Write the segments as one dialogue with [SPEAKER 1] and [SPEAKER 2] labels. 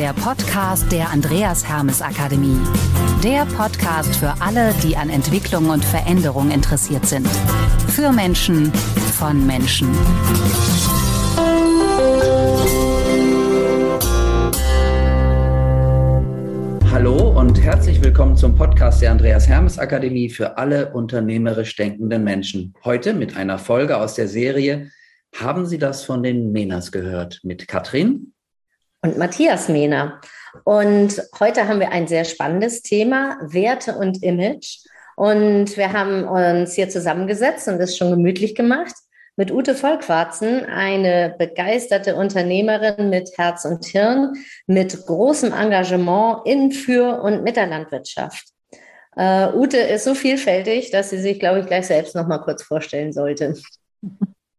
[SPEAKER 1] der Podcast der Andreas Hermes Akademie. Der Podcast für alle, die an Entwicklung und Veränderung interessiert sind. Für Menschen, von Menschen.
[SPEAKER 2] Hallo und herzlich willkommen zum Podcast der Andreas Hermes Akademie für alle unternehmerisch denkenden Menschen. Heute mit einer Folge aus der Serie Haben Sie das von den Menas gehört? Mit Katrin
[SPEAKER 3] und Matthias Mehner. Und heute haben wir ein sehr spannendes Thema, Werte und Image. Und wir haben uns hier zusammengesetzt und das schon gemütlich gemacht mit Ute Vollquarzen, eine begeisterte Unternehmerin mit Herz und Hirn, mit großem Engagement in, für und mit der Landwirtschaft. Uh, Ute ist so vielfältig, dass sie sich, glaube ich, gleich selbst noch mal kurz vorstellen sollte.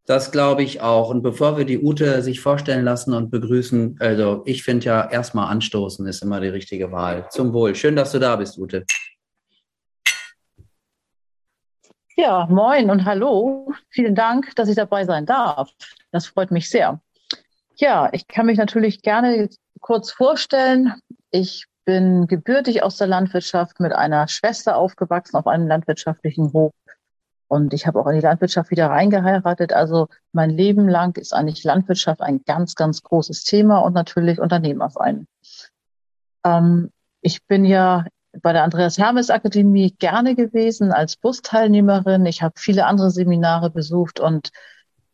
[SPEAKER 2] Das glaube ich auch. Und bevor wir die Ute sich vorstellen lassen und begrüßen, also ich finde ja erstmal anstoßen ist immer die richtige Wahl. Zum Wohl. Schön, dass du da bist, Ute.
[SPEAKER 4] Ja, moin und hallo. Vielen Dank, dass ich dabei sein darf. Das freut mich sehr. Ja, ich kann mich natürlich gerne kurz vorstellen. Ich bin gebürtig aus der Landwirtschaft mit einer Schwester aufgewachsen auf einem landwirtschaftlichen Hof und ich habe auch in die Landwirtschaft wieder reingeheiratet. Also mein Leben lang ist eigentlich Landwirtschaft ein ganz, ganz großes Thema und natürlich Unternehmersein. Ähm, ich bin ja bei der Andreas Hermes Akademie gerne gewesen als Busteilnehmerin. Ich habe viele andere Seminare besucht und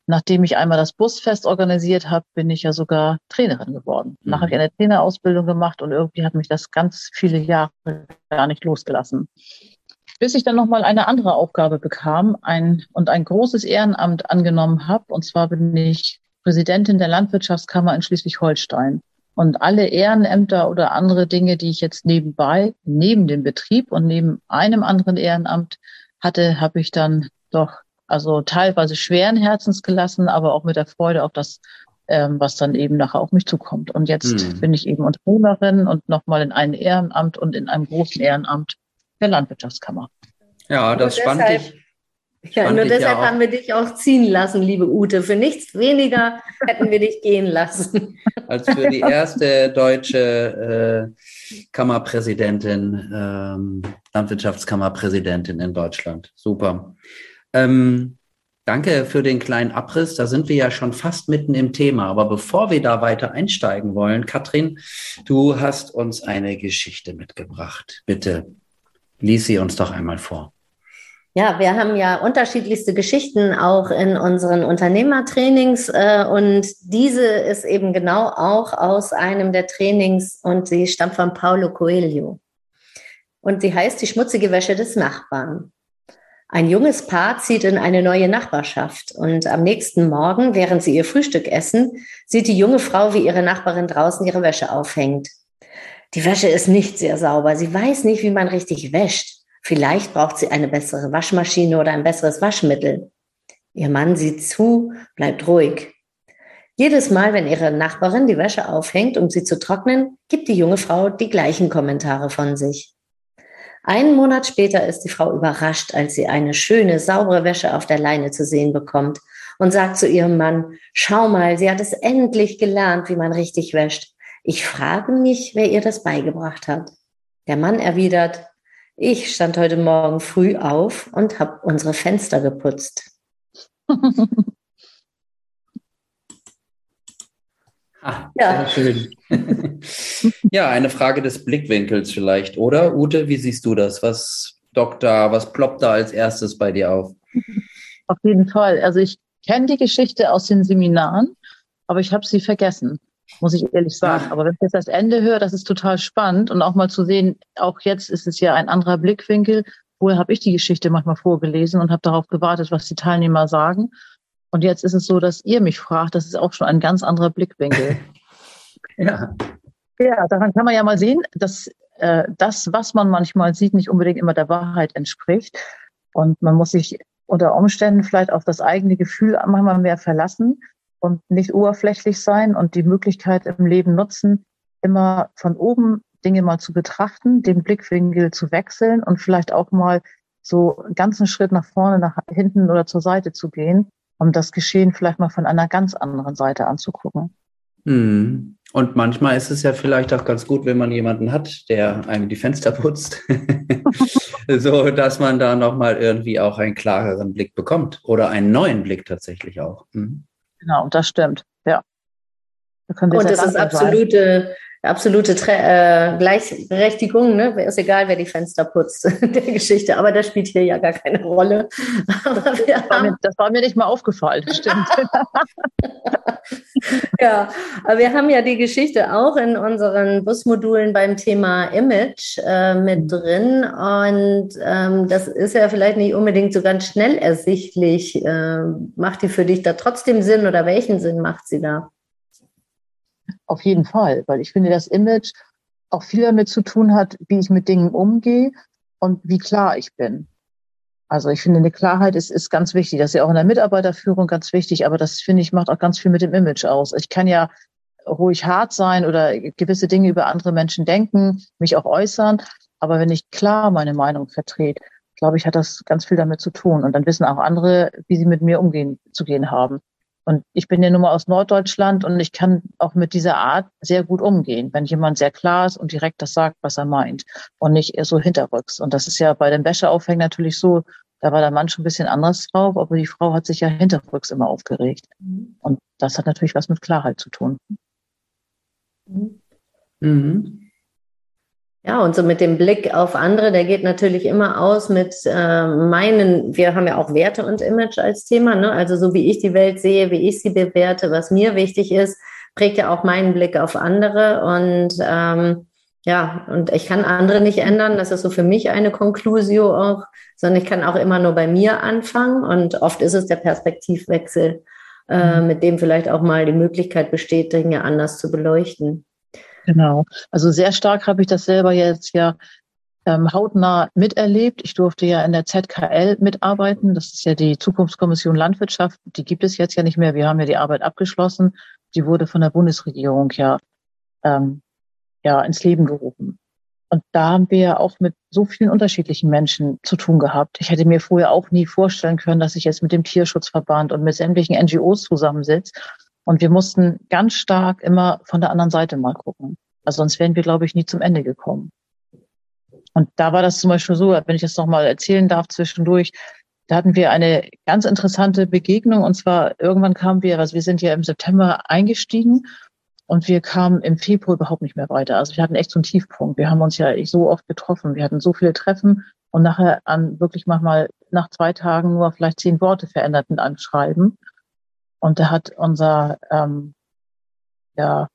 [SPEAKER 4] nachdem ich einmal das Busfest organisiert habe, bin ich ja sogar Trainerin geworden. Mhm. Nachher habe ich eine Trainerausbildung gemacht und irgendwie hat mich das ganz viele Jahre gar nicht losgelassen bis ich dann nochmal eine andere Aufgabe bekam ein, und ein großes Ehrenamt angenommen habe. Und zwar bin ich Präsidentin der Landwirtschaftskammer in Schleswig-Holstein. Und alle Ehrenämter oder andere Dinge, die ich jetzt nebenbei, neben dem Betrieb und neben einem anderen Ehrenamt hatte, habe ich dann doch also teilweise schweren Herzens gelassen, aber auch mit der Freude auf das, ähm, was dann eben nachher auf mich zukommt. Und jetzt hm. bin ich eben Unternehmerin und nochmal in einem Ehrenamt und in einem großen Ehrenamt der Landwirtschaftskammer.
[SPEAKER 2] Ja, das spannt dich.
[SPEAKER 3] Ja, nur deshalb ja haben wir dich auch ziehen lassen, liebe Ute. Für nichts weniger hätten wir dich gehen lassen.
[SPEAKER 2] Als für die erste deutsche äh, Kammerpräsidentin, ähm, Landwirtschaftskammerpräsidentin in Deutschland. Super. Ähm, danke für den kleinen Abriss. Da sind wir ja schon fast mitten im Thema. Aber bevor wir da weiter einsteigen wollen, Katrin, du hast uns eine Geschichte mitgebracht. Bitte Lies sie uns doch einmal vor.
[SPEAKER 3] Ja, wir haben ja unterschiedlichste Geschichten auch in unseren Unternehmertrainings äh, und diese ist eben genau auch aus einem der Trainings und sie stammt von Paulo Coelho. Und sie heißt die schmutzige Wäsche des Nachbarn. Ein junges Paar zieht in eine neue Nachbarschaft und am nächsten Morgen, während sie ihr Frühstück essen, sieht die junge Frau, wie ihre Nachbarin draußen ihre Wäsche aufhängt. Die Wäsche ist nicht sehr sauber. Sie weiß nicht, wie man richtig wäscht. Vielleicht braucht sie eine bessere Waschmaschine oder ein besseres Waschmittel. Ihr Mann sieht zu, bleibt ruhig. Jedes Mal, wenn ihre Nachbarin die Wäsche aufhängt, um sie zu trocknen, gibt die junge Frau die gleichen Kommentare von sich. Einen Monat später ist die Frau überrascht, als sie eine schöne, saubere Wäsche auf der Leine zu sehen bekommt und sagt zu ihrem Mann, schau mal, sie hat es endlich gelernt, wie man richtig wäscht. Ich frage mich, wer ihr das beigebracht hat. Der Mann erwidert, ich stand heute Morgen früh auf und habe unsere Fenster geputzt.
[SPEAKER 2] ah, ja. Sehr schön. ja, eine Frage des Blickwinkels vielleicht, oder? Ute, wie siehst du das? Was dockt da, was ploppt da als erstes bei dir auf?
[SPEAKER 4] Auf jeden Fall. Also ich kenne die Geschichte aus den Seminaren, aber ich habe sie vergessen muss ich ehrlich sagen. Aber wenn ich jetzt das Ende höre, das ist total spannend und auch mal zu sehen, auch jetzt ist es ja ein anderer Blickwinkel. Vorher habe ich die Geschichte manchmal vorgelesen und habe darauf gewartet, was die Teilnehmer sagen. Und jetzt ist es so, dass ihr mich fragt, das ist auch schon ein ganz anderer Blickwinkel. ja. Ja, daran kann man ja mal sehen, dass äh, das, was man manchmal sieht, nicht unbedingt immer der Wahrheit entspricht. Und man muss sich unter Umständen vielleicht auf das eigene Gefühl manchmal mehr verlassen und nicht oberflächlich sein und die Möglichkeit im Leben nutzen, immer von oben Dinge mal zu betrachten, den Blickwinkel zu wechseln und vielleicht auch mal so einen ganzen Schritt nach vorne, nach hinten oder zur Seite zu gehen, um das Geschehen vielleicht mal von einer ganz anderen Seite anzugucken.
[SPEAKER 2] Hm. Und manchmal ist es ja vielleicht auch ganz gut, wenn man jemanden hat, der einem die Fenster putzt, so dass man da nochmal irgendwie auch einen klareren Blick bekommt oder einen neuen Blick tatsächlich auch. Mhm.
[SPEAKER 4] Genau, das stimmt. Ja.
[SPEAKER 3] Und es ist absolute absolute äh, Gleichberechtigung, ne? Ist egal, wer die Fenster putzt, der Geschichte. Aber das spielt hier ja gar keine Rolle.
[SPEAKER 4] Das war, mir, das, war mir, nicht mal aufgefallen, stimmt.
[SPEAKER 3] ja, aber wir haben ja die Geschichte auch in unseren Busmodulen beim Thema Image äh, mit drin. Und ähm, das ist ja vielleicht nicht unbedingt so ganz schnell ersichtlich. Äh, macht die für dich da trotzdem Sinn oder welchen Sinn macht sie da?
[SPEAKER 4] Auf jeden Fall, weil ich finde, das Image auch viel damit zu tun hat, wie ich mit Dingen umgehe und wie klar ich bin. Also ich finde, eine Klarheit ist, ist ganz wichtig. Das ist ja auch in der Mitarbeiterführung ganz wichtig, aber das finde ich macht auch ganz viel mit dem Image aus. Ich kann ja ruhig hart sein oder gewisse Dinge über andere Menschen denken, mich auch äußern, aber wenn ich klar meine Meinung vertrete, glaube ich, hat das ganz viel damit zu tun. Und dann wissen auch andere, wie sie mit mir umgehen zu gehen haben. Und ich bin ja nun mal aus Norddeutschland und ich kann auch mit dieser Art sehr gut umgehen, wenn jemand sehr klar ist und direkt das sagt, was er meint und nicht eher so hinterrücks. Und das ist ja bei dem Wäscheaufhängen natürlich so, da war der Mann schon ein bisschen anders drauf, aber die Frau hat sich ja hinterrücks immer aufgeregt. Mhm. Und das hat natürlich was mit Klarheit zu tun.
[SPEAKER 3] Mhm. Ja, und so mit dem Blick auf andere, der geht natürlich immer aus mit äh, meinen, wir haben ja auch Werte und Image als Thema, ne? also so wie ich die Welt sehe, wie ich sie bewerte, was mir wichtig ist, prägt ja auch meinen Blick auf andere und ähm, ja, und ich kann andere nicht ändern, das ist so für mich eine Conclusio auch, sondern ich kann auch immer nur bei mir anfangen und oft ist es der Perspektivwechsel, äh, mhm. mit dem vielleicht auch mal die Möglichkeit besteht, Dinge anders zu beleuchten.
[SPEAKER 4] Genau. Also sehr stark habe ich das selber jetzt ja ähm, hautnah miterlebt. Ich durfte ja in der ZKL mitarbeiten. Das ist ja die Zukunftskommission Landwirtschaft. Die gibt es jetzt ja nicht mehr. Wir haben ja die Arbeit abgeschlossen. Die wurde von der Bundesregierung ja, ähm, ja ins Leben gerufen. Und da haben wir ja auch mit so vielen unterschiedlichen Menschen zu tun gehabt. Ich hätte mir vorher auch nie vorstellen können, dass ich jetzt mit dem Tierschutzverband und mit sämtlichen NGOs zusammensitze und wir mussten ganz stark immer von der anderen Seite mal gucken. Also sonst wären wir, glaube ich, nie zum Ende gekommen. Und da war das zum Beispiel so, wenn ich das nochmal erzählen darf zwischendurch, da hatten wir eine ganz interessante Begegnung. Und zwar irgendwann kamen wir, also wir sind ja im September eingestiegen und wir kamen im Februar überhaupt nicht mehr weiter. Also wir hatten echt so einen Tiefpunkt. Wir haben uns ja so oft getroffen. Wir hatten so viele Treffen und nachher an wirklich manchmal nach zwei Tagen nur vielleicht zehn Worte veränderten Anschreiben. Und da hat unser, ähm, ja,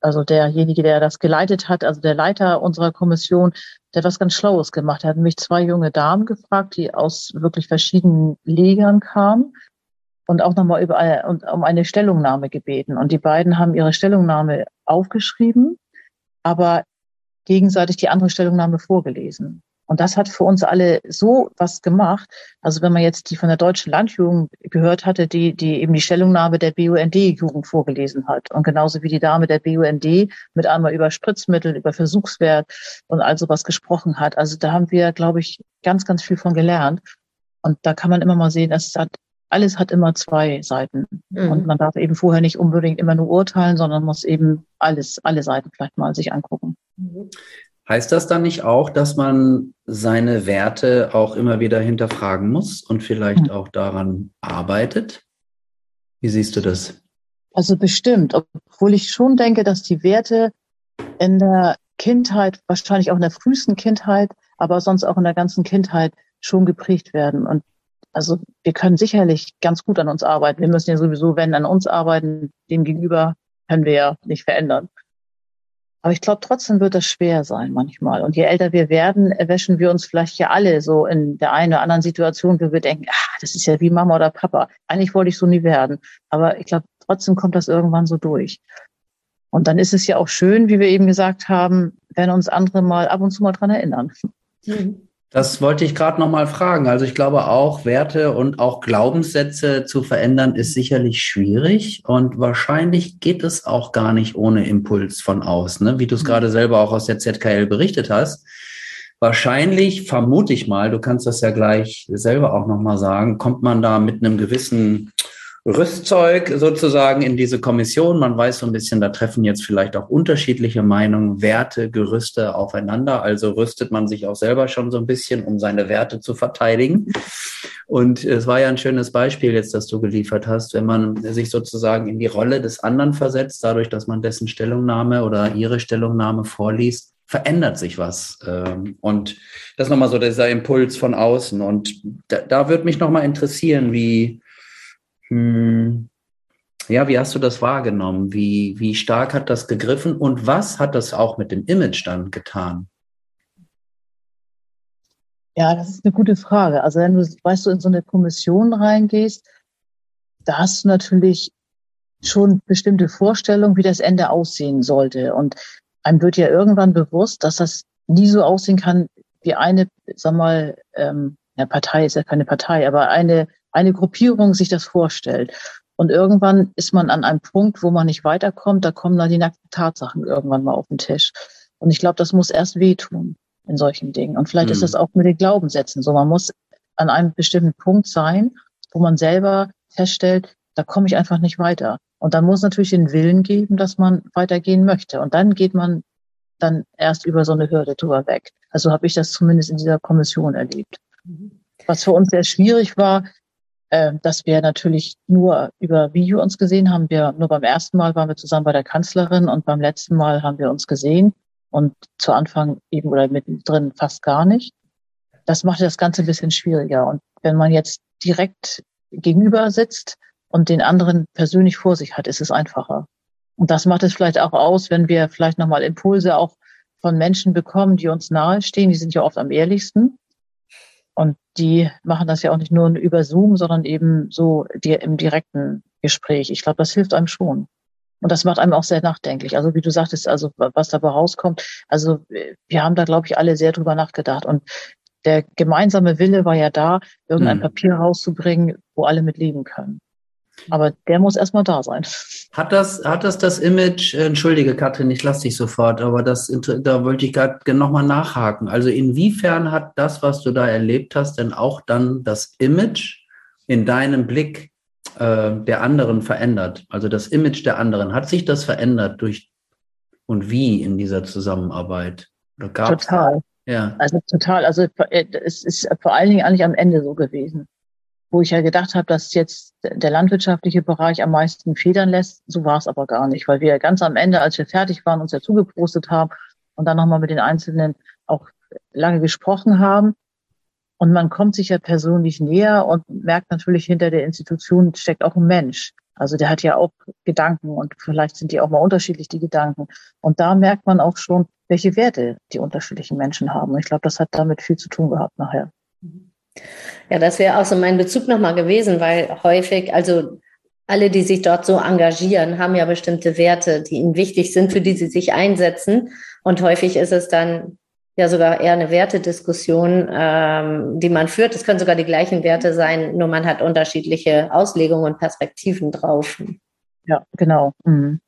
[SPEAKER 4] also derjenige, der das geleitet hat, also der Leiter unserer Kommission, der hat was ganz Schlaues gemacht. Er hat nämlich zwei junge Damen gefragt, die aus wirklich verschiedenen Legern kamen und auch nochmal über um eine Stellungnahme gebeten. Und die beiden haben ihre Stellungnahme aufgeschrieben, aber gegenseitig die andere Stellungnahme vorgelesen. Und das hat für uns alle so was gemacht. Also wenn man jetzt die von der deutschen Landjugend gehört hatte, die, die eben die Stellungnahme der BUND-Jugend vorgelesen hat. Und genauso wie die Dame der BUND mit einmal über Spritzmittel, über Versuchswert und all sowas gesprochen hat. Also da haben wir, glaube ich, ganz, ganz viel von gelernt. Und da kann man immer mal sehen, es hat, alles hat immer zwei Seiten. Mhm. Und man darf eben vorher nicht unbedingt immer nur urteilen, sondern muss eben alles, alle Seiten vielleicht mal sich angucken.
[SPEAKER 2] Heißt das dann nicht auch, dass man seine Werte auch immer wieder hinterfragen muss und vielleicht hm. auch daran arbeitet? Wie siehst du das?
[SPEAKER 4] Also bestimmt, obwohl ich schon denke, dass die Werte in der Kindheit, wahrscheinlich auch in der frühesten Kindheit, aber sonst auch in der ganzen Kindheit schon geprägt werden. Und also wir können sicherlich ganz gut an uns arbeiten. Wir müssen ja sowieso, wenn an uns arbeiten, dem gegenüber können wir ja nicht verändern. Aber ich glaube, trotzdem wird das schwer sein manchmal. Und je älter wir werden, erwäschen wir uns vielleicht ja alle so in der einen oder anderen Situation, wo wir denken, ah, das ist ja wie Mama oder Papa. Eigentlich wollte ich so nie werden. Aber ich glaube, trotzdem kommt das irgendwann so durch. Und dann ist es ja auch schön, wie wir eben gesagt haben, wenn uns andere mal ab und zu mal dran erinnern.
[SPEAKER 2] Mhm. Das wollte ich gerade noch mal fragen. Also ich glaube auch Werte und auch Glaubenssätze zu verändern ist sicherlich schwierig und wahrscheinlich geht es auch gar nicht ohne Impuls von außen, ne? wie du es mhm. gerade selber auch aus der ZKL berichtet hast. Wahrscheinlich vermute ich mal, du kannst das ja gleich selber auch noch mal sagen, kommt man da mit einem gewissen Rüstzeug sozusagen in diese Kommission. Man weiß so ein bisschen, da treffen jetzt vielleicht auch unterschiedliche Meinungen, Werte, Gerüste aufeinander. Also rüstet man sich auch selber schon so ein bisschen, um seine Werte zu verteidigen. Und es war ja ein schönes Beispiel jetzt, das du geliefert hast, wenn man sich sozusagen in die Rolle des anderen versetzt, dadurch, dass man dessen Stellungnahme oder ihre Stellungnahme vorliest, verändert sich was. Ähm, und das ist nochmal so dieser Impuls von außen. Und da, da würde mich nochmal interessieren, wie, hm, ja, wie hast du das wahrgenommen? Wie, wie stark hat das gegriffen und was hat das auch mit dem Image dann getan?
[SPEAKER 4] Ja, das ist eine gute Frage. Also wenn du, weißt du, in so eine Kommission reingehst, da hast du natürlich schon bestimmte Vorstellungen, wie das Ende aussehen sollte. Und einem wird ja irgendwann bewusst, dass das nie so aussehen kann, wie eine, sag mal, ähm, ja, Partei ist ja keine Partei, aber eine eine Gruppierung sich das vorstellt. Und irgendwann ist man an einem Punkt, wo man nicht weiterkommt, da kommen dann die nackten Tatsachen irgendwann mal auf den Tisch. Und ich glaube, das muss erst wehtun in solchen Dingen. Und vielleicht mhm. ist das auch mit den Glaubenssätzen so. Man muss an einem bestimmten Punkt sein, wo man selber feststellt, da komme ich einfach nicht weiter. Und dann muss natürlich den Willen geben, dass man weitergehen möchte. Und dann geht man dann erst über so eine Hürde drüber weg. Also habe ich das zumindest in dieser Kommission erlebt. Mhm. Was für uns sehr schwierig war, äh, dass wir natürlich nur über Video uns gesehen haben. Wir nur beim ersten Mal waren wir zusammen bei der Kanzlerin und beim letzten Mal haben wir uns gesehen und zu Anfang eben oder mittendrin fast gar nicht. Das macht das Ganze ein bisschen schwieriger. Und wenn man jetzt direkt gegenüber sitzt und den anderen persönlich vor sich hat, ist es einfacher. Und das macht es vielleicht auch aus, wenn wir vielleicht nochmal Impulse auch von Menschen bekommen, die uns nahestehen. Die sind ja oft am ehrlichsten. Und die machen das ja auch nicht nur über Zoom, sondern eben so im direkten Gespräch. Ich glaube, das hilft einem schon. Und das macht einem auch sehr nachdenklich. Also wie du sagtest, also was dabei rauskommt. Also wir haben da, glaube ich, alle sehr drüber nachgedacht. Und der gemeinsame Wille war ja da, irgendein hm. Papier rauszubringen, wo alle mit leben können. Aber der muss erstmal da sein.
[SPEAKER 2] Hat das, hat das das Image, entschuldige Katrin, ich lasse dich sofort, aber das, da wollte ich gerade nochmal nachhaken. Also inwiefern hat das, was du da erlebt hast, denn auch dann das Image in deinem Blick äh, der anderen verändert? Also das Image der anderen, hat sich das verändert durch und wie in dieser Zusammenarbeit?
[SPEAKER 4] total. Ja. Also total. Also äh, es ist vor allen Dingen eigentlich am Ende so gewesen wo ich ja gedacht habe, dass jetzt der landwirtschaftliche Bereich am meisten federn lässt. So war es aber gar nicht, weil wir ganz am Ende, als wir fertig waren, uns ja zugeprostet haben und dann nochmal mit den Einzelnen auch lange gesprochen haben. Und man kommt sich ja persönlich näher und merkt natürlich, hinter der Institution steckt auch ein Mensch. Also der hat ja auch Gedanken und vielleicht sind die auch mal unterschiedlich, die Gedanken. Und da merkt man auch schon, welche Werte die unterschiedlichen Menschen haben. Und ich glaube, das hat damit viel zu tun gehabt nachher. Mhm.
[SPEAKER 3] Ja, das wäre auch so mein Bezug nochmal gewesen, weil häufig, also alle, die sich dort so engagieren, haben ja bestimmte Werte, die ihnen wichtig sind, für die sie sich einsetzen. Und häufig ist es dann ja sogar eher eine Wertediskussion, ähm, die man führt. Es können sogar die gleichen Werte sein, nur man hat unterschiedliche Auslegungen und Perspektiven drauf.
[SPEAKER 4] Ja, genau. Mhm.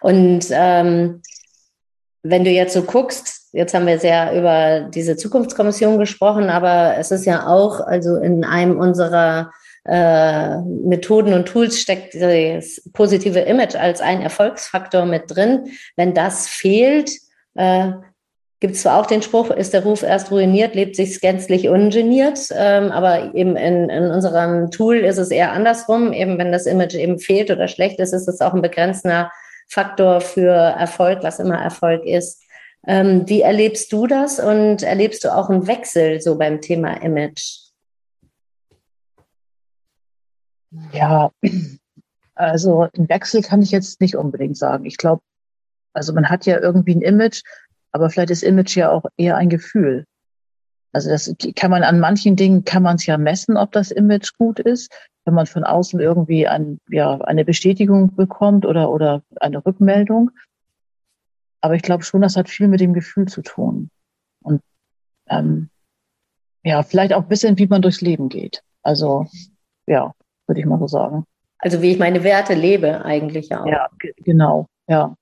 [SPEAKER 3] Und ähm, wenn du jetzt so guckst, Jetzt haben wir sehr über diese Zukunftskommission gesprochen, aber es ist ja auch, also in einem unserer äh, Methoden und Tools steckt das positive Image als ein Erfolgsfaktor mit drin. Wenn das fehlt, äh, gibt es zwar auch den Spruch, ist der Ruf erst ruiniert, lebt sich gänzlich ungeniert, ähm, aber eben in, in unserem Tool ist es eher andersrum. Eben wenn das Image eben fehlt oder schlecht ist, ist es auch ein begrenzender Faktor für Erfolg, was immer Erfolg ist. Ähm, wie erlebst du das und erlebst du auch einen Wechsel so beim Thema Image?
[SPEAKER 4] Ja, also einen Wechsel kann ich jetzt nicht unbedingt sagen. Ich glaube, also man hat ja irgendwie ein Image, aber vielleicht ist Image ja auch eher ein Gefühl. Also das kann man an manchen Dingen kann man es ja messen, ob das Image gut ist, wenn man von außen irgendwie ein, ja, eine Bestätigung bekommt oder, oder eine Rückmeldung. Aber ich glaube schon, das hat viel mit dem Gefühl zu tun. Und ähm, ja, vielleicht auch ein bisschen, wie man durchs Leben geht. Also ja, würde ich mal so sagen.
[SPEAKER 3] Also wie ich meine Werte lebe eigentlich auch.
[SPEAKER 4] Ja, genau, ja.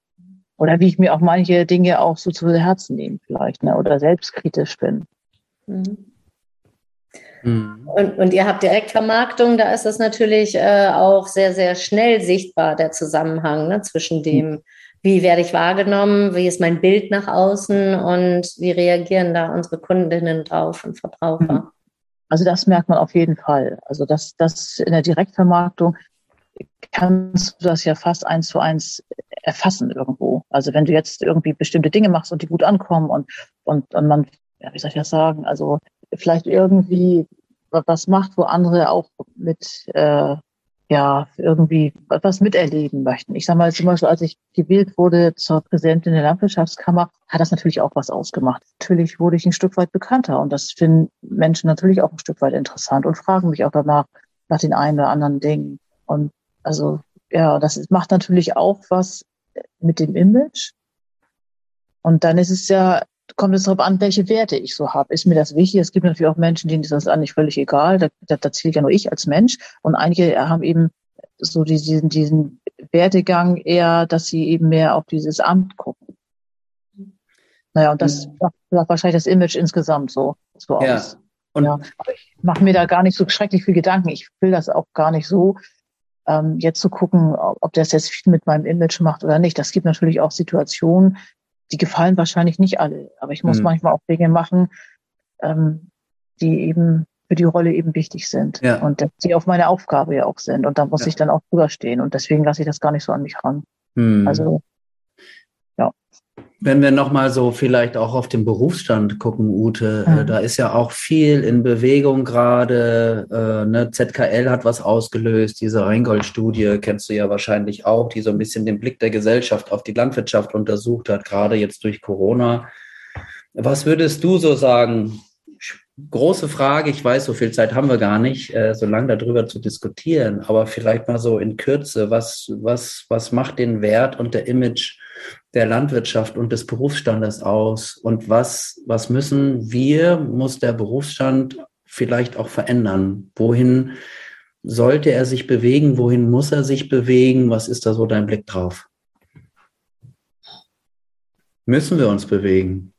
[SPEAKER 4] Oder wie ich mir auch manche Dinge auch so zu Herzen nehme vielleicht, ne? oder selbstkritisch bin. Mhm.
[SPEAKER 3] Mhm. Und, und ihr habt Direktvermarktung, da ist es natürlich äh, auch sehr, sehr schnell sichtbar, der Zusammenhang ne, zwischen dem, wie werde ich wahrgenommen, wie ist mein Bild nach außen und wie reagieren da unsere Kundinnen drauf und Verbraucher. Mhm.
[SPEAKER 4] Also das merkt man auf jeden Fall. Also das, das in der Direktvermarktung kannst du das ja fast eins zu eins erfassen irgendwo. Also wenn du jetzt irgendwie bestimmte Dinge machst und die gut ankommen und, und, und man, ja, wie soll ich das sagen, also vielleicht irgendwie was macht, wo andere auch mit äh, ja irgendwie was miterleben möchten. Ich sage mal zum Beispiel, als ich gewählt wurde zur Präsidentin der Landwirtschaftskammer, hat das natürlich auch was ausgemacht. Natürlich wurde ich ein Stück weit bekannter und das finden Menschen natürlich auch ein Stück weit interessant und fragen mich auch danach nach den einen oder anderen Dingen. Und also ja, das macht natürlich auch was mit dem Image. Und dann ist es ja kommt es darauf an, welche Werte ich so habe. Ist mir das wichtig? Es gibt natürlich auch Menschen, denen ist das eigentlich völlig egal. Da, da, da zählt ja nur ich als Mensch. Und einige haben eben so diesen, diesen Wertegang eher, dass sie eben mehr auf dieses Amt gucken. Naja, und das mhm. macht wahrscheinlich das Image insgesamt so, so ja. aus. Und ja, aber ich mache mir da gar nicht so schrecklich viel Gedanken. Ich will das auch gar nicht so, ähm, jetzt zu gucken, ob das jetzt viel mit meinem Image macht oder nicht. Das gibt natürlich auch Situationen, die gefallen wahrscheinlich nicht alle, aber ich muss mhm. manchmal auch Dinge machen, ähm, die eben für die Rolle eben wichtig sind ja. und die auf meine Aufgabe ja auch sind. Und da muss ja. ich dann auch drüber stehen. Und deswegen lasse ich das gar nicht so an mich ran. Mhm. Also
[SPEAKER 2] wenn wir nochmal so vielleicht auch auf den Berufsstand gucken, Ute, mhm. da ist ja auch viel in Bewegung gerade. Äh, ne? ZKL hat was ausgelöst, diese Rheingold-Studie kennst du ja wahrscheinlich auch, die so ein bisschen den Blick der Gesellschaft auf die Landwirtschaft untersucht hat, gerade jetzt durch Corona. Was würdest du so sagen? Große Frage, ich weiß, so viel Zeit haben wir gar nicht, äh, so lange darüber zu diskutieren, aber vielleicht mal so in Kürze, was, was, was macht den Wert und der Image der Landwirtschaft und des Berufsstandes aus? Und was, was müssen wir, muss der Berufsstand vielleicht auch verändern? Wohin sollte er sich bewegen? Wohin muss er sich bewegen? Was ist da so dein Blick drauf? Müssen wir uns bewegen?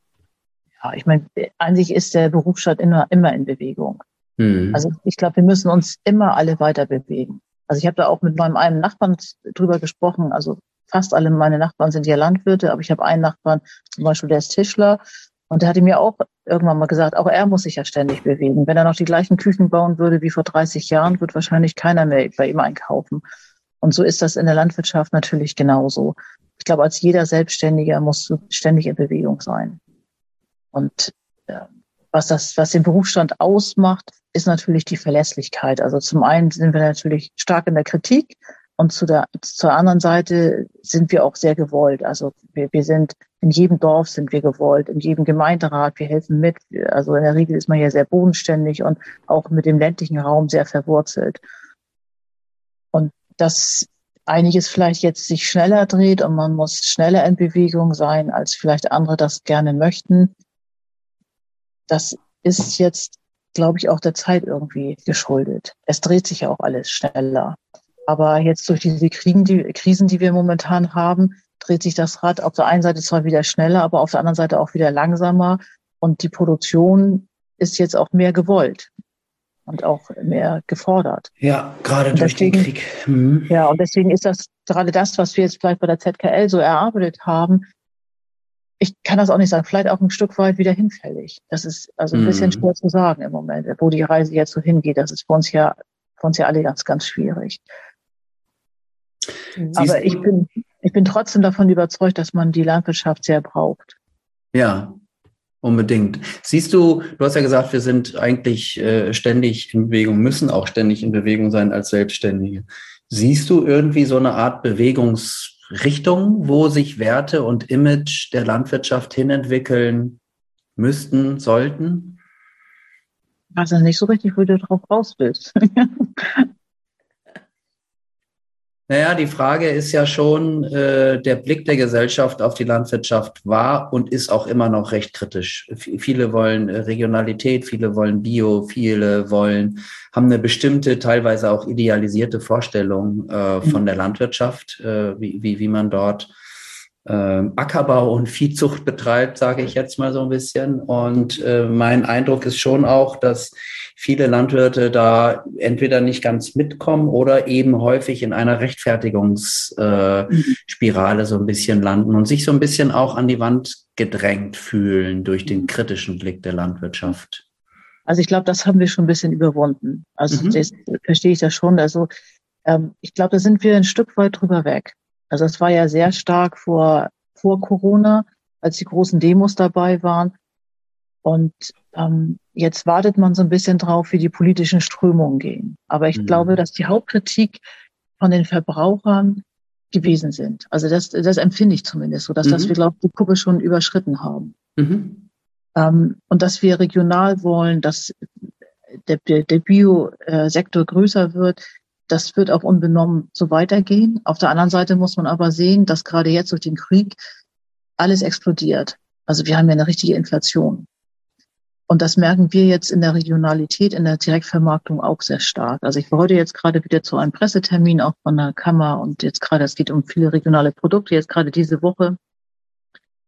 [SPEAKER 4] Ja, ich meine, sich ist der Berufsstand immer, immer in Bewegung. Hm. Also ich glaube, wir müssen uns immer alle weiter bewegen. Also ich habe da auch mit meinem einen Nachbarn drüber gesprochen. Also fast alle meine Nachbarn sind ja Landwirte, aber ich habe einen Nachbarn, zum Beispiel, der ist Tischler. Und der hatte mir auch irgendwann mal gesagt, auch er muss sich ja ständig bewegen. Wenn er noch die gleichen Küchen bauen würde wie vor 30 Jahren, wird wahrscheinlich keiner mehr bei ihm einkaufen. Und so ist das in der Landwirtschaft natürlich genauso. Ich glaube, als jeder Selbstständiger musst du ständig in Bewegung sein. Und äh, was das, was den Berufsstand ausmacht, ist natürlich die Verlässlichkeit. Also zum einen sind wir natürlich stark in der Kritik, und zu der, zur anderen Seite sind wir auch sehr gewollt. Also wir, wir sind in jedem Dorf sind wir gewollt, in jedem Gemeinderat, wir helfen mit. Also in der Regel ist man ja sehr bodenständig und auch mit dem ländlichen Raum sehr verwurzelt. Und dass einiges vielleicht jetzt sich schneller dreht und man muss schneller in Bewegung sein, als vielleicht andere das gerne möchten. Das ist jetzt, glaube ich, auch der Zeit irgendwie geschuldet. Es dreht sich ja auch alles schneller. Aber jetzt durch diese Kriegen, die, Krisen, die wir momentan haben, dreht sich das Rad auf der einen Seite zwar wieder schneller, aber auf der anderen Seite auch wieder langsamer. Und die Produktion ist jetzt auch mehr gewollt und auch mehr gefordert.
[SPEAKER 2] Ja, gerade durch deswegen, den Krieg. Mhm.
[SPEAKER 4] Ja, und deswegen ist das gerade das, was wir jetzt vielleicht bei der ZKL so erarbeitet haben. Ich kann das auch nicht sagen, vielleicht auch ein Stück weit wieder hinfällig. Das ist also ein mhm. bisschen schwer zu sagen im Moment, wo die Reise jetzt so hingeht. Das ist für uns ja, für uns ja alle ganz, ganz schwierig. Mhm. Aber ich bin, ich bin trotzdem davon überzeugt, dass man die Landwirtschaft sehr braucht.
[SPEAKER 2] Ja, unbedingt. Siehst du, du hast ja gesagt, wir sind eigentlich äh, ständig in Bewegung, müssen auch ständig in Bewegung sein als Selbstständige. Siehst du irgendwie so eine Art Bewegungsrichtung, wo sich Werte und Image der Landwirtschaft hinentwickeln müssten, sollten?
[SPEAKER 4] Also nicht so richtig, wo du drauf raus willst.
[SPEAKER 2] Naja, die Frage ist ja schon, äh, der Blick der Gesellschaft auf die Landwirtschaft war und ist auch immer noch recht kritisch. F viele wollen äh, Regionalität, viele wollen Bio, viele wollen, haben eine bestimmte, teilweise auch idealisierte Vorstellung äh, von mhm. der Landwirtschaft, äh, wie, wie, wie man dort äh, Ackerbau und Viehzucht betreibt, sage ich jetzt mal so ein bisschen. Und äh, mein Eindruck ist schon auch, dass viele Landwirte da entweder nicht ganz mitkommen oder eben häufig in einer Rechtfertigungsspirale äh, so ein bisschen landen und sich so ein bisschen auch an die Wand gedrängt fühlen durch den kritischen Blick der Landwirtschaft.
[SPEAKER 4] Also ich glaube, das haben wir schon ein bisschen überwunden. Also mhm. das verstehe ich das schon. Also ähm, ich glaube, da sind wir ein Stück weit drüber weg. Also es war ja sehr stark vor, vor Corona, als die großen Demos dabei waren. Und ähm, jetzt wartet man so ein bisschen drauf, wie die politischen Strömungen gehen. Aber ich mhm. glaube, dass die Hauptkritik von den Verbrauchern gewesen sind. Also das, das empfinde ich zumindest so, dass, mhm. dass wir, glaube ich, die Kuppe schon überschritten haben. Mhm. Ähm, und dass wir regional wollen, dass der, der, der Bio-Sektor größer wird, das wird auch unbenommen so weitergehen. Auf der anderen Seite muss man aber sehen, dass gerade jetzt durch den Krieg alles explodiert. Also wir haben ja eine richtige Inflation. Und das merken wir jetzt in der Regionalität, in der Direktvermarktung auch sehr stark. Also ich war heute jetzt gerade wieder zu einem Pressetermin auch von der Kammer und jetzt gerade, es geht um viele regionale Produkte, jetzt gerade diese Woche.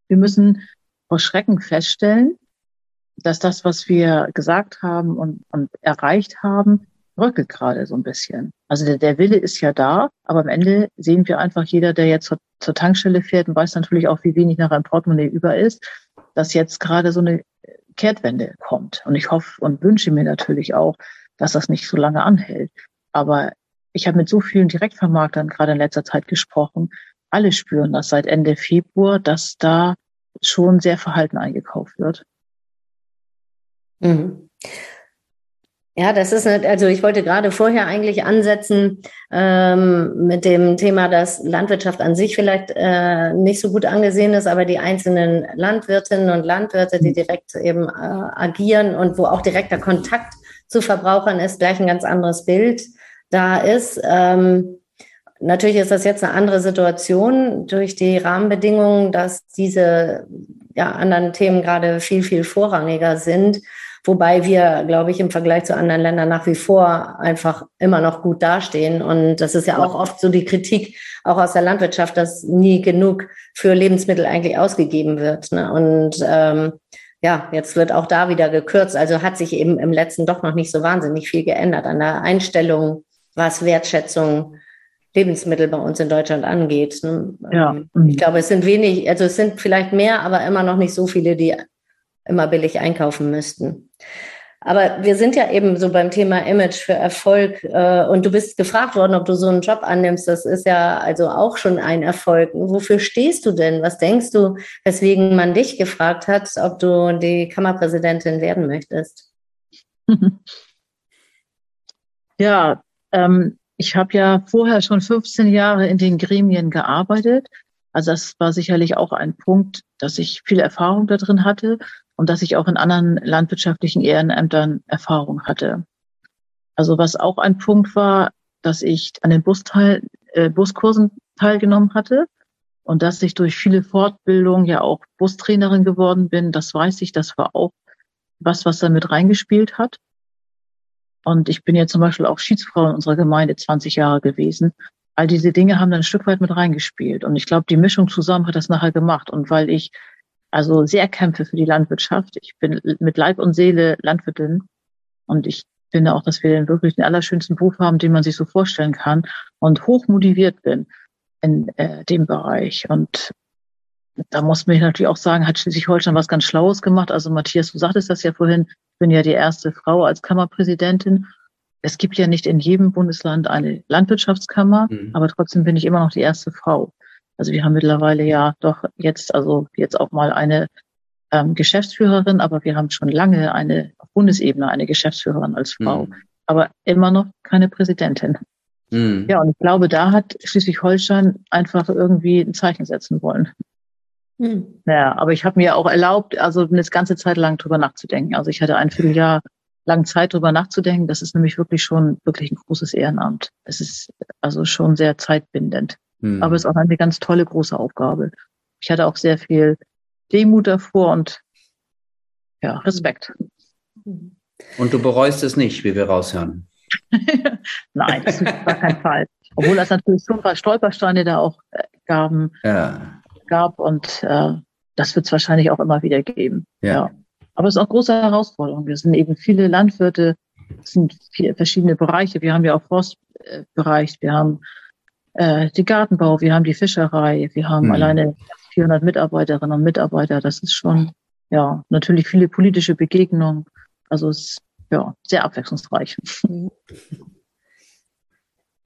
[SPEAKER 4] Wir müssen vor Schrecken feststellen, dass das, was wir gesagt haben und, und erreicht haben, bröckelt gerade so ein bisschen. Also der, der Wille ist ja da, aber am Ende sehen wir einfach jeder, der jetzt zur, zur Tankstelle fährt und weiß natürlich auch, wie wenig nach einem Portemonnaie über ist, dass jetzt gerade so eine Kehrtwende kommt. Und ich hoffe und wünsche mir natürlich auch, dass das nicht so lange anhält. Aber ich habe mit so vielen Direktvermarktern gerade in letzter Zeit gesprochen. Alle spüren das seit Ende Februar, dass da schon sehr verhalten eingekauft wird.
[SPEAKER 3] Mhm. Ja, das ist nicht, also ich wollte gerade vorher eigentlich ansetzen ähm, mit dem Thema, dass Landwirtschaft an sich vielleicht äh, nicht so gut angesehen ist, aber die einzelnen Landwirtinnen und Landwirte, die direkt eben äh, agieren und wo auch direkter Kontakt zu Verbrauchern ist, gleich ein ganz anderes Bild da ist. Ähm, natürlich ist das jetzt eine andere Situation durch die Rahmenbedingungen, dass diese ja, anderen Themen gerade viel, viel vorrangiger sind. Wobei wir, glaube ich, im Vergleich zu anderen Ländern nach wie vor einfach immer noch gut dastehen. Und das ist ja auch oft so die Kritik, auch aus der Landwirtschaft, dass nie genug für Lebensmittel eigentlich ausgegeben wird. Ne? Und ähm, ja, jetzt wird auch da wieder gekürzt. Also hat sich eben im letzten doch noch nicht so wahnsinnig viel geändert an der Einstellung, was Wertschätzung Lebensmittel bei uns in Deutschland angeht. Ne? Ja. Ich glaube, es sind wenig, also es sind vielleicht mehr, aber immer noch nicht so viele, die immer billig einkaufen müssten. Aber wir sind ja eben so beim Thema Image für Erfolg äh, und du bist gefragt worden, ob du so einen Job annimmst. Das ist ja also auch schon ein Erfolg. Wofür stehst du denn? Was denkst du, weswegen man dich gefragt hat, ob du die Kammerpräsidentin werden möchtest?
[SPEAKER 4] Ja, ähm, ich habe ja vorher schon 15 Jahre in den Gremien gearbeitet. Also das war sicherlich auch ein Punkt, dass ich viel Erfahrung da drin hatte und dass ich auch in anderen landwirtschaftlichen Ehrenämtern Erfahrung hatte. Also was auch ein Punkt war, dass ich an den Busteil, äh, Buskursen teilgenommen hatte und dass ich durch viele Fortbildungen ja auch Bustrainerin geworden bin. Das weiß ich, das war auch was, was da mit reingespielt hat. Und ich bin ja zum Beispiel auch Schiedsfrau in unserer Gemeinde 20 Jahre gewesen. All diese Dinge haben dann ein Stück weit mit reingespielt. Und ich glaube, die Mischung zusammen hat das nachher gemacht. Und weil ich also sehr kämpfe für die Landwirtschaft. Ich bin mit Leib und Seele Landwirtin und ich finde auch, dass wir wirklich den allerschönsten Beruf haben, den man sich so vorstellen kann und hoch motiviert bin in äh, dem Bereich. Und da muss man natürlich auch sagen, hat Schleswig-Holstein was ganz Schlaues gemacht. Also Matthias, du sagtest das ja vorhin, ich bin ja die erste Frau als Kammerpräsidentin. Es gibt ja nicht in jedem Bundesland eine Landwirtschaftskammer, mhm. aber trotzdem bin ich immer noch die erste Frau. Also wir haben mittlerweile ja doch jetzt, also jetzt auch mal eine ähm, Geschäftsführerin, aber wir haben schon lange eine auf Bundesebene eine Geschäftsführerin als Frau, mhm. aber immer noch keine Präsidentin. Mhm. Ja, und ich glaube, da hat Schleswig-Holstein einfach irgendwie ein Zeichen setzen wollen. Mhm. Ja, aber ich habe mir auch erlaubt, also eine ganze Zeit lang drüber nachzudenken. Also ich hatte ein Vierteljahr lang Zeit drüber nachzudenken. Das ist nämlich wirklich schon wirklich ein großes Ehrenamt. Es ist also schon sehr zeitbindend. Mhm. Aber es ist auch eine ganz tolle große Aufgabe. Ich hatte auch sehr viel Demut davor und ja, Respekt.
[SPEAKER 2] Und du bereust es nicht, wie wir raushören.
[SPEAKER 4] Nein, das ist gar kein Fall. Obwohl das natürlich so ein paar Stolpersteine da auch äh, gaben. Ja. gab und äh, das wird es wahrscheinlich auch immer wieder geben.
[SPEAKER 2] Ja. ja.
[SPEAKER 4] Aber es ist auch große Herausforderung. Wir sind eben viele Landwirte, es sind viele verschiedene Bereiche. Wir haben ja auch Forstbereich, wir haben äh, die Gartenbau, wir haben die Fischerei, wir haben mhm. alleine 400 Mitarbeiterinnen und Mitarbeiter. Das ist schon, ja, natürlich viele politische Begegnungen. Also es ist ja sehr abwechslungsreich.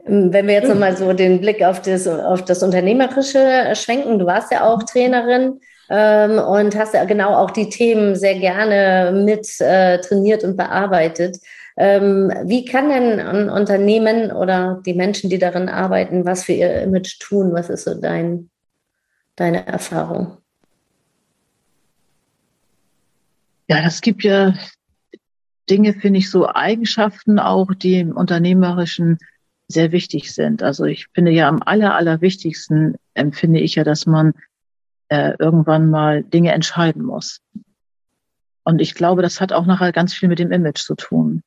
[SPEAKER 3] Wenn wir jetzt nochmal so den Blick auf das, auf das Unternehmerische schwenken, du warst ja auch Trainerin ähm, und hast ja genau auch die Themen sehr gerne mit äh, trainiert und bearbeitet. Ähm, wie kann denn ein Unternehmen oder die Menschen, die darin arbeiten, was für ihr Image tun? Was ist so dein, deine Erfahrung?
[SPEAKER 4] Ja, das gibt ja Dinge, finde ich, so Eigenschaften auch, die im Unternehmerischen sehr wichtig sind. Also ich finde ja am aller, allerwichtigsten empfinde ich ja, dass man äh, irgendwann mal Dinge entscheiden muss. Und ich glaube, das hat auch nachher ganz viel mit dem Image zu tun.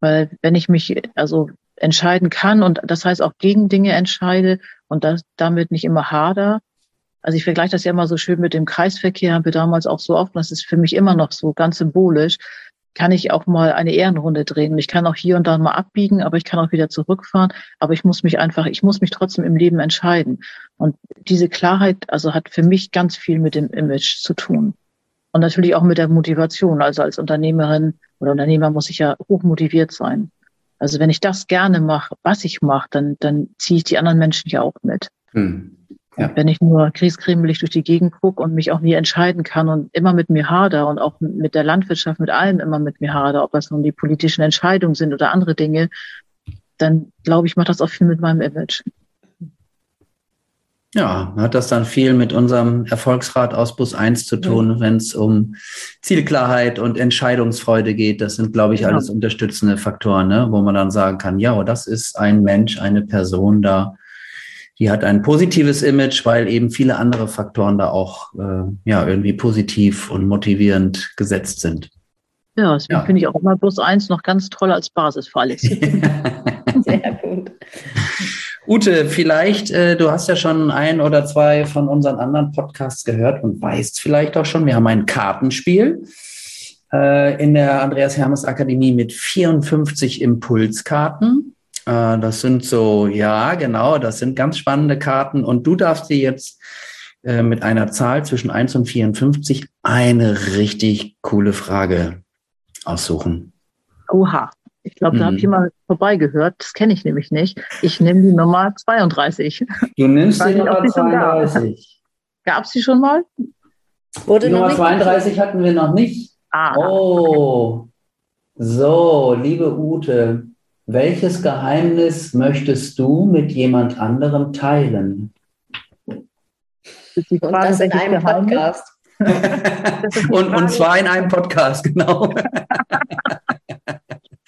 [SPEAKER 4] Weil wenn ich mich also entscheiden kann und das heißt auch gegen Dinge entscheide und das damit nicht immer hader. Also ich vergleiche das ja immer so schön mit dem Kreisverkehr, haben wir damals auch so oft, das ist für mich immer noch so ganz symbolisch, kann ich auch mal eine Ehrenrunde drehen. Und ich kann auch hier und da mal abbiegen, aber ich kann auch wieder zurückfahren. Aber ich muss mich einfach, ich muss mich trotzdem im Leben entscheiden. Und diese Klarheit, also hat für mich ganz viel mit dem Image zu tun. Und natürlich auch mit der Motivation. Also als Unternehmerin oder Unternehmer muss ich ja hoch motiviert sein. Also wenn ich das gerne mache, was ich mache, dann, dann ziehe ich die anderen Menschen ja auch mit. Hm. Ja. Wenn ich nur krieskremelig durch die Gegend gucke und mich auch nie entscheiden kann und immer mit mir hader und auch mit der Landwirtschaft, mit allem immer mit mir hader, ob das nun die politischen Entscheidungen sind oder andere Dinge, dann glaube ich, macht das auch viel mit meinem Image.
[SPEAKER 2] Ja, hat das dann viel mit unserem Erfolgsrat aus Bus 1 zu tun, ja. wenn es um Zielklarheit und Entscheidungsfreude geht. Das sind, glaube ich, ja. alles unterstützende Faktoren, ne? wo man dann sagen kann, ja, das ist ein Mensch, eine Person da, die hat ein positives Image, weil eben viele andere Faktoren da auch äh, ja, irgendwie positiv und motivierend gesetzt sind.
[SPEAKER 4] Ja, deswegen ja. finde ich auch immer Bus 1 noch ganz toll als Basis für alles. Sehr
[SPEAKER 2] gut. Ute, vielleicht, äh, du hast ja schon ein oder zwei von unseren anderen Podcasts gehört und weißt vielleicht auch schon, wir haben ein Kartenspiel äh, in der Andreas Hermes Akademie mit 54 Impulskarten. Äh, das sind so, ja, genau, das sind ganz spannende Karten und du darfst dir jetzt äh, mit einer Zahl zwischen 1 und 54 eine richtig coole Frage aussuchen.
[SPEAKER 4] Oha. Ich glaube, da mhm. habe ich immer vorbeigehört. Das kenne ich nämlich nicht. Ich nehme die Nummer 32.
[SPEAKER 2] Du nimmst die Nummer 32.
[SPEAKER 4] Gab es die schon mal?
[SPEAKER 2] Wurde die Nummer 32 hatten wir noch nicht. Ah. Oh. So, liebe Ute, welches Geheimnis möchtest du mit jemand anderem teilen?
[SPEAKER 3] Und das in einem Geheimnis? Podcast.
[SPEAKER 2] und, und zwar in einem Podcast, genau.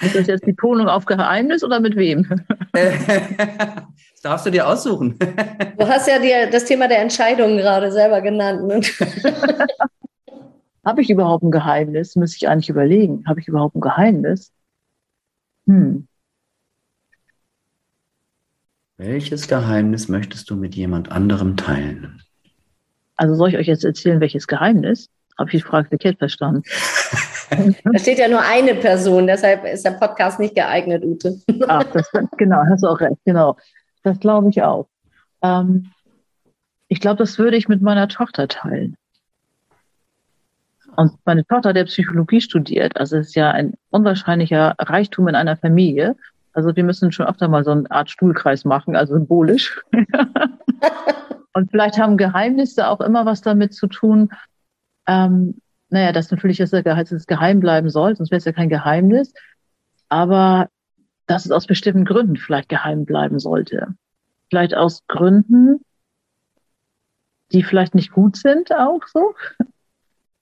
[SPEAKER 4] Ist das jetzt die Tonung auf Geheimnis oder mit wem?
[SPEAKER 2] das darfst du dir aussuchen.
[SPEAKER 3] Du hast ja dir das Thema der Entscheidungen gerade selber genannt.
[SPEAKER 4] Habe ich überhaupt ein Geheimnis? Müsste ich eigentlich überlegen. Habe ich überhaupt ein Geheimnis? Hm.
[SPEAKER 2] Welches Geheimnis möchtest du mit jemand anderem teilen?
[SPEAKER 4] Also soll ich euch jetzt erzählen, welches Geheimnis? Habe ich die Frage verkehrt verstanden?
[SPEAKER 3] Da steht ja nur eine Person, deshalb ist der Podcast nicht geeignet, Ute.
[SPEAKER 4] Ach, das, genau, hast du auch recht, genau. Das glaube ich auch. Ähm, ich glaube, das würde ich mit meiner Tochter teilen. Und meine Tochter, der Psychologie studiert, also ist ja ein unwahrscheinlicher Reichtum in einer Familie. Also wir müssen schon öfter mal so eine Art Stuhlkreis machen, also symbolisch. Und vielleicht haben Geheimnisse auch immer was damit zu tun, ähm, naja, dass natürlich das, das geheim bleiben soll, sonst wäre es ja kein Geheimnis. Aber dass es aus bestimmten Gründen vielleicht geheim bleiben sollte. Vielleicht aus Gründen, die vielleicht nicht gut sind, auch so.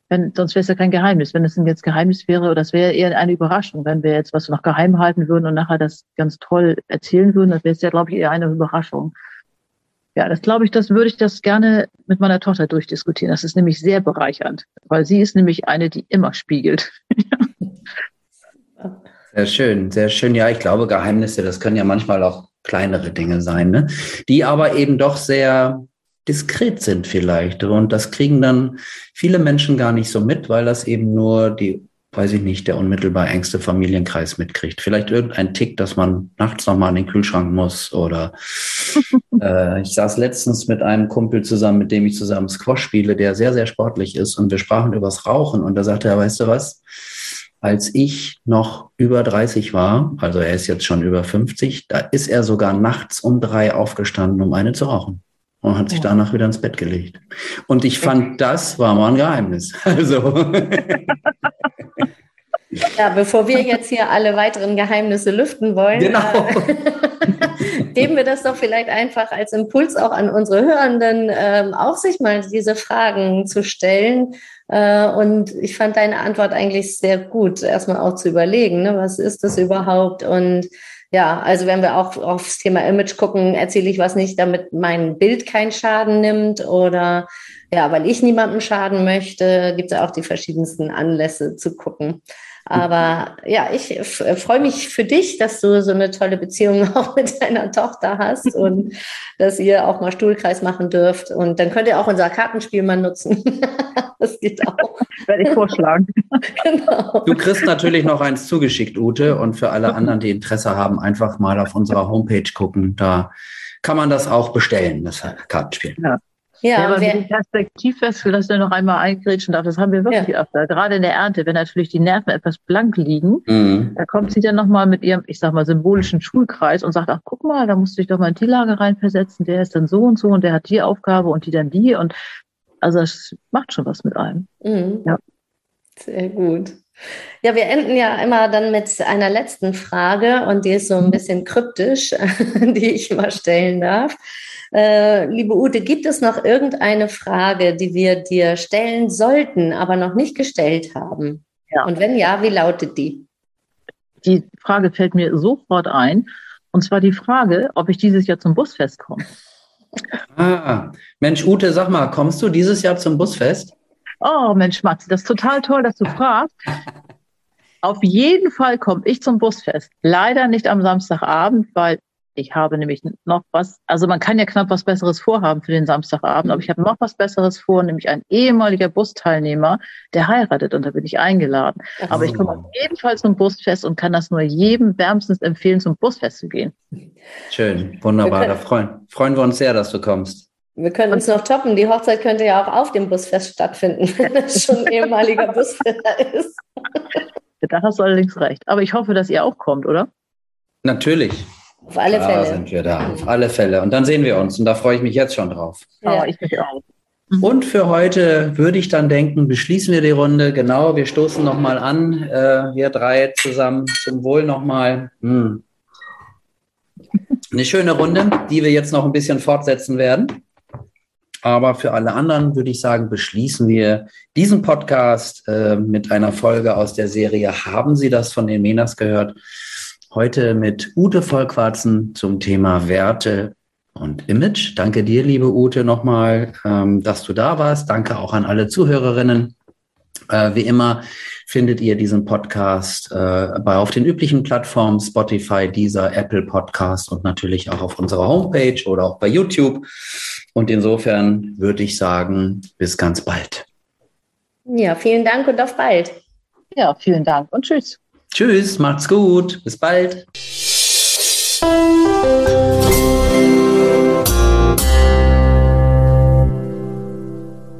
[SPEAKER 4] Wenn, sonst wäre es ja kein Geheimnis. Wenn es ein jetzt Geheimnis wäre, das wäre eher eine Überraschung. Wenn wir jetzt was noch geheim halten würden und nachher das ganz toll erzählen würden, dann wäre es ja, glaube ich, eher eine Überraschung. Ja, das glaube ich, das würde ich das gerne mit meiner Tochter durchdiskutieren. Das ist nämlich sehr bereichernd, weil sie ist nämlich eine, die immer spiegelt.
[SPEAKER 2] sehr schön, sehr schön. Ja, ich glaube, Geheimnisse, das können ja manchmal auch kleinere Dinge sein, ne? die aber eben doch sehr diskret sind vielleicht. Und das kriegen dann viele Menschen gar nicht so mit, weil das eben nur die, weiß ich nicht, der unmittelbar engste Familienkreis mitkriegt. Vielleicht irgendein Tick, dass man nachts nochmal in den Kühlschrank muss oder äh, ich saß letztens mit einem Kumpel zusammen, mit dem ich zusammen Squash spiele, der sehr, sehr sportlich ist und wir sprachen übers Rauchen und da sagte er, weißt du was? Als ich noch über 30 war, also er ist jetzt schon über 50, da ist er sogar nachts um drei aufgestanden, um eine zu rauchen und hat sich danach wieder ins Bett gelegt. Und ich fand, das war mal ein Geheimnis. Also.
[SPEAKER 3] Ja, bevor wir jetzt hier alle weiteren Geheimnisse lüften wollen, genau. äh, geben wir das doch vielleicht einfach als Impuls auch an unsere Hörenden, äh, auch sich mal diese Fragen zu stellen. Äh, und ich fand deine Antwort eigentlich sehr gut, erstmal auch zu überlegen, ne, was ist das überhaupt und ja, also wenn wir auch aufs Thema Image gucken, erzähle ich was nicht, damit mein Bild keinen Schaden nimmt oder ja, weil ich niemandem schaden möchte, gibt es auch die verschiedensten Anlässe zu gucken. Aber ja, ich freue mich für dich, dass du so eine tolle Beziehung auch mit deiner Tochter hast und dass ihr auch mal Stuhlkreis machen dürft. Und dann könnt ihr auch unser Kartenspiel mal nutzen. das geht auch.
[SPEAKER 4] Werde ich vorschlagen.
[SPEAKER 2] genau. Du kriegst natürlich noch eins zugeschickt, Ute. Und für alle anderen, die Interesse haben, einfach mal auf unserer Homepage gucken. Da kann man das auch bestellen, das Kartenspiel.
[SPEAKER 4] Ja. Ja, ja aber wir, mit Perspektivwechsel, dass du noch einmal eingrätschen darf, das haben wir wirklich ja. öfter. Gerade in der Ernte, wenn natürlich die Nerven etwas blank liegen, mhm. da kommt sie dann nochmal mit ihrem, ich sag mal, symbolischen Schulkreis und sagt, ach, guck mal, da musst du dich doch mal in die Lage reinversetzen, der ist dann so und so und der hat die Aufgabe und die dann die und also es macht schon was mit einem. Mhm.
[SPEAKER 3] Ja. Sehr gut. Ja, wir enden ja immer dann mit einer letzten Frage und die ist so ein bisschen kryptisch, die ich mal stellen darf. Äh, liebe Ute, gibt es noch irgendeine Frage, die wir dir stellen sollten, aber noch nicht gestellt haben? Ja. Und wenn ja, wie lautet die?
[SPEAKER 4] Die Frage fällt mir sofort ein. Und zwar die Frage, ob ich dieses Jahr zum Busfest komme.
[SPEAKER 2] Ah, Mensch, Ute, sag mal, kommst du dieses Jahr zum Busfest?
[SPEAKER 4] Oh, Mensch, Matze, das ist total toll, dass du fragst. Auf jeden Fall komme ich zum Busfest. Leider nicht am Samstagabend, weil ich habe nämlich noch was, also man kann ja knapp was Besseres vorhaben für den Samstagabend, aber ich habe noch was Besseres vor, nämlich ein ehemaliger Busteilnehmer, der heiratet und da bin ich eingeladen. Ach aber ich komme auf jeden Fall zum Busfest und kann das nur jedem wärmstens empfehlen, zum Busfest zu gehen.
[SPEAKER 2] Schön, wunderbar. Da freuen, freuen wir uns sehr, dass du kommst.
[SPEAKER 3] Wir können uns noch toppen. Die Hochzeit könnte ja auch auf dem Busfest stattfinden, wenn es schon ein ehemaliger Busfester ist.
[SPEAKER 4] Da hast du allerdings recht. Aber ich hoffe, dass ihr auch kommt, oder?
[SPEAKER 2] Natürlich.
[SPEAKER 3] Auf alle
[SPEAKER 2] da
[SPEAKER 3] Fälle.
[SPEAKER 2] sind wir da, auf alle Fälle. Und dann sehen wir uns und da freue ich mich jetzt schon drauf.
[SPEAKER 4] Ja, ich mich auch.
[SPEAKER 2] Mhm. Und für heute würde ich dann denken, beschließen wir die Runde. Genau, wir stoßen nochmal an, äh, wir drei zusammen zum Wohl nochmal. Hm. Eine schöne Runde, die wir jetzt noch ein bisschen fortsetzen werden. Aber für alle anderen würde ich sagen, beschließen wir diesen Podcast äh, mit einer Folge aus der Serie Haben Sie das von den Menas gehört? Heute mit Ute Vollquarzen zum Thema Werte und Image. Danke dir, liebe Ute, nochmal, ähm, dass du da warst. Danke auch an alle Zuhörerinnen. Äh, wie immer findet ihr diesen Podcast äh, bei auf den üblichen Plattformen Spotify, Deezer, Apple Podcast und natürlich auch auf unserer Homepage oder auch bei YouTube. Und insofern würde ich sagen, bis ganz bald.
[SPEAKER 3] Ja, vielen Dank und auf bald.
[SPEAKER 4] Ja, vielen Dank und tschüss.
[SPEAKER 2] Tschüss, macht's gut. Bis bald.